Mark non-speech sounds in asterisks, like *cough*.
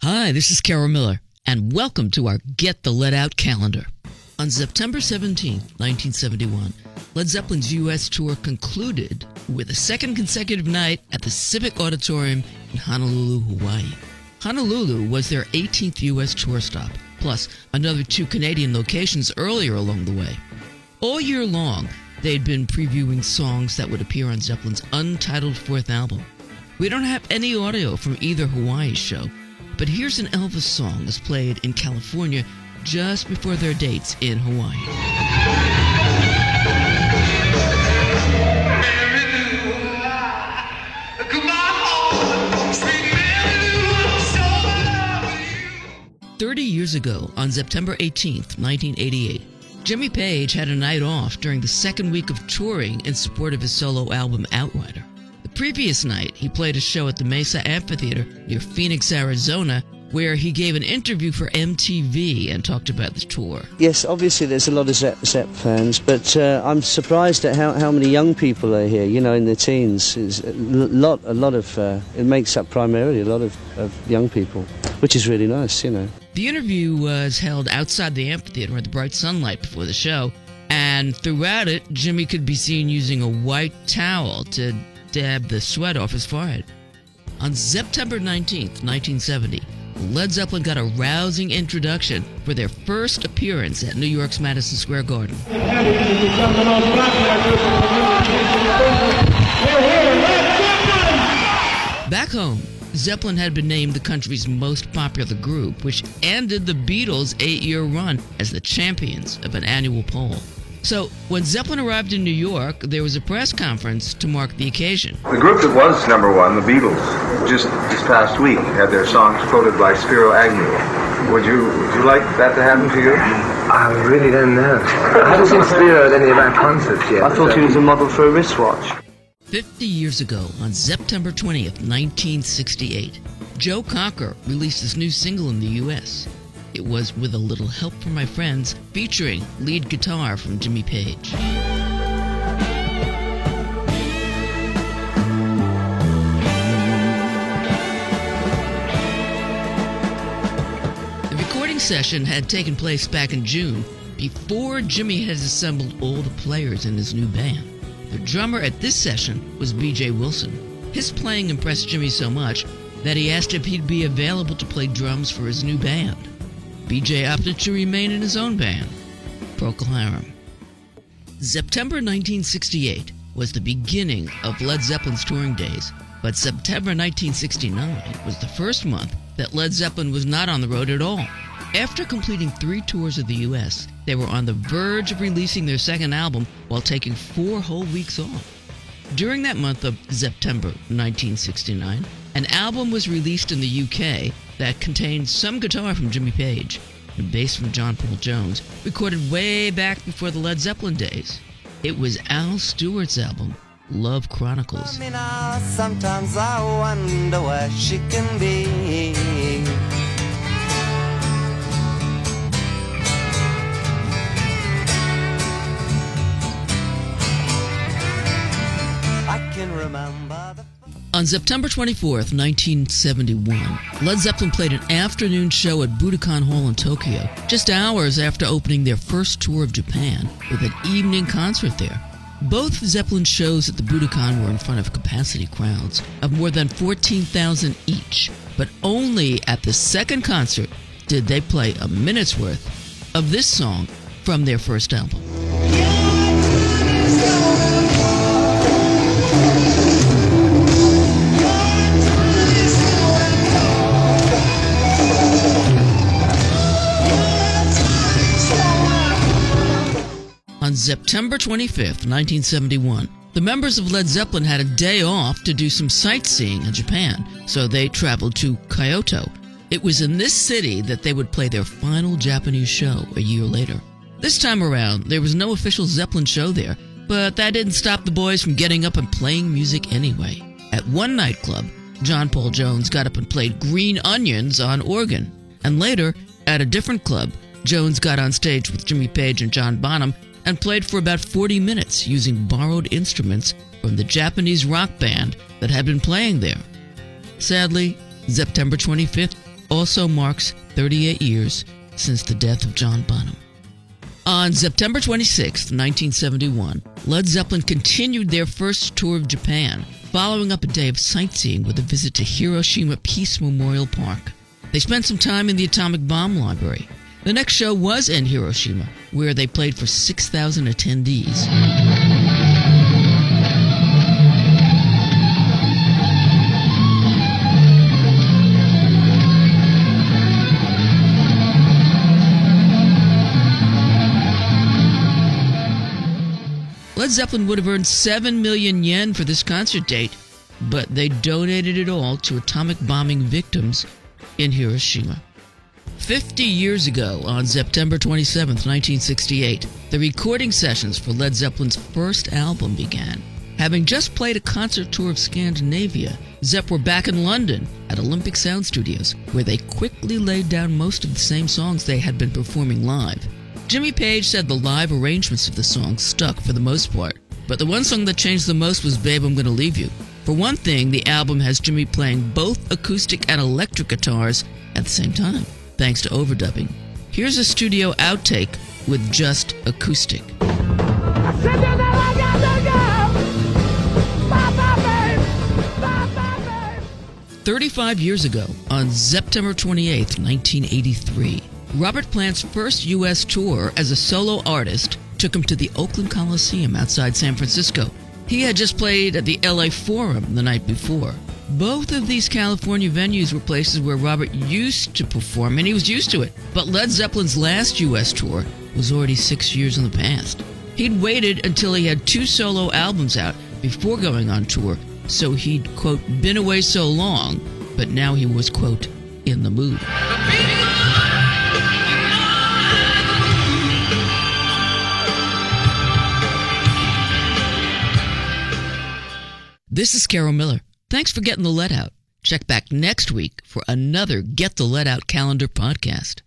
Hi, this is Carol Miller, and welcome to our Get the Led Out calendar. On September 17, 1971, Led Zeppelin's U.S. tour concluded with a second consecutive night at the Civic Auditorium in Honolulu, Hawaii. Honolulu was their 18th U.S. tour stop, plus another two Canadian locations earlier along the way. All year long, they'd been previewing songs that would appear on Zeppelin's untitled fourth album. We don't have any audio from either Hawaii show, but here's an Elvis song that's played in California just before their dates in Hawaii. 30 years ago, on September 18th, 1988, Jimmy Page had a night off during the second week of touring in support of his solo album Outrider. Previous night, he played a show at the Mesa Amphitheater near Phoenix, Arizona, where he gave an interview for MTV and talked about the tour. Yes, obviously there's a lot of Zepp, Zepp fans, but uh, I'm surprised at how, how many young people are here. You know, in their teens, it's a lot, a lot of. Uh, it makes up primarily a lot of, of young people, which is really nice. You know. The interview was held outside the amphitheater in the bright sunlight before the show, and throughout it, Jimmy could be seen using a white towel to dab the sweat off his forehead. On September 19, 1970, Led Zeppelin got a rousing introduction for their first appearance at New York's Madison Square Garden. Back home, Zeppelin had been named the country's most popular group, which ended the Beatles' eight year run as the champions of an annual poll. So, when Zeppelin arrived in New York, there was a press conference to mark the occasion. The group that was number one, the Beatles, just this past week had their songs quoted by Spiro Agnew. Would you would you like that to happen to you? I really don't know. *laughs* I haven't seen Spiro at any of our concerts yet. I thought so- he was a model for a wristwatch. 50 years ago, on September 20th, 1968, Joe Cocker released his new single in the US. It was With a Little Help from My Friends, featuring lead guitar from Jimmy Page. The recording session had taken place back in June before Jimmy had assembled all the players in his new band. The drummer at this session was BJ Wilson. His playing impressed Jimmy so much that he asked if he'd be available to play drums for his new band. BJ opted to remain in his own band, Procol Harum. September 1968 was the beginning of Led Zeppelin's touring days, but September 1969 was the first month that Led Zeppelin was not on the road at all. After completing three tours of the US, they were on the verge of releasing their second album while taking four whole weeks off. During that month of September 1969, an album was released in the UK that contained some guitar from Jimmy Page and bass from John Paul Jones, recorded way back before the Led Zeppelin days. It was Al Stewart's album, Love Chronicles. On September 24th, 1971, Led Zeppelin played an afternoon show at Budokan Hall in Tokyo, just hours after opening their first tour of Japan, with an evening concert there. Both Zeppelin shows at the Budokan were in front of capacity crowds of more than 14,000 each, but only at the second concert did they play a minute's worth of this song from their first album. On September 25th, 1971, the members of Led Zeppelin had a day off to do some sightseeing in Japan, so they traveled to Kyoto. It was in this city that they would play their final Japanese show a year later. This time around, there was no official Zeppelin show there, but that didn't stop the boys from getting up and playing music anyway. At one nightclub, John Paul Jones got up and played Green Onions on organ, and later, at a different club, Jones got on stage with Jimmy Page and John Bonham and played for about 40 minutes using borrowed instruments from the Japanese rock band that had been playing there. Sadly, September 25th also marks 38 years since the death of John Bonham. On September 26, 1971, Led Zeppelin continued their first tour of Japan, following up a day of sightseeing with a visit to Hiroshima Peace Memorial Park. They spent some time in the Atomic Bomb Library. The next show was in Hiroshima, where they played for 6,000 attendees. Led Zeppelin would have earned 7 million yen for this concert date, but they donated it all to atomic bombing victims in Hiroshima. 50 years ago, on September 27, 1968, the recording sessions for Led Zeppelin's first album began. Having just played a concert tour of Scandinavia, Zepp were back in London at Olympic Sound Studios, where they quickly laid down most of the same songs they had been performing live. Jimmy Page said the live arrangements of the songs stuck for the most part, but the one song that changed the most was Babe, I'm Gonna Leave You. For one thing, the album has Jimmy playing both acoustic and electric guitars at the same time, thanks to overdubbing. Here's a studio outtake with just acoustic. 35 years ago, on September 28, 1983, Robert Plant's first U.S. tour as a solo artist took him to the Oakland Coliseum outside San Francisco. He had just played at the LA Forum the night before. Both of these California venues were places where Robert used to perform, and he was used to it. But Led Zeppelin's last U.S. tour was already six years in the past. He'd waited until he had two solo albums out before going on tour, so he'd, quote, been away so long, but now he was, quote, in the mood. This is Carol Miller. Thanks for getting the Led out. Check back next week for another Get the Led Out calendar podcast.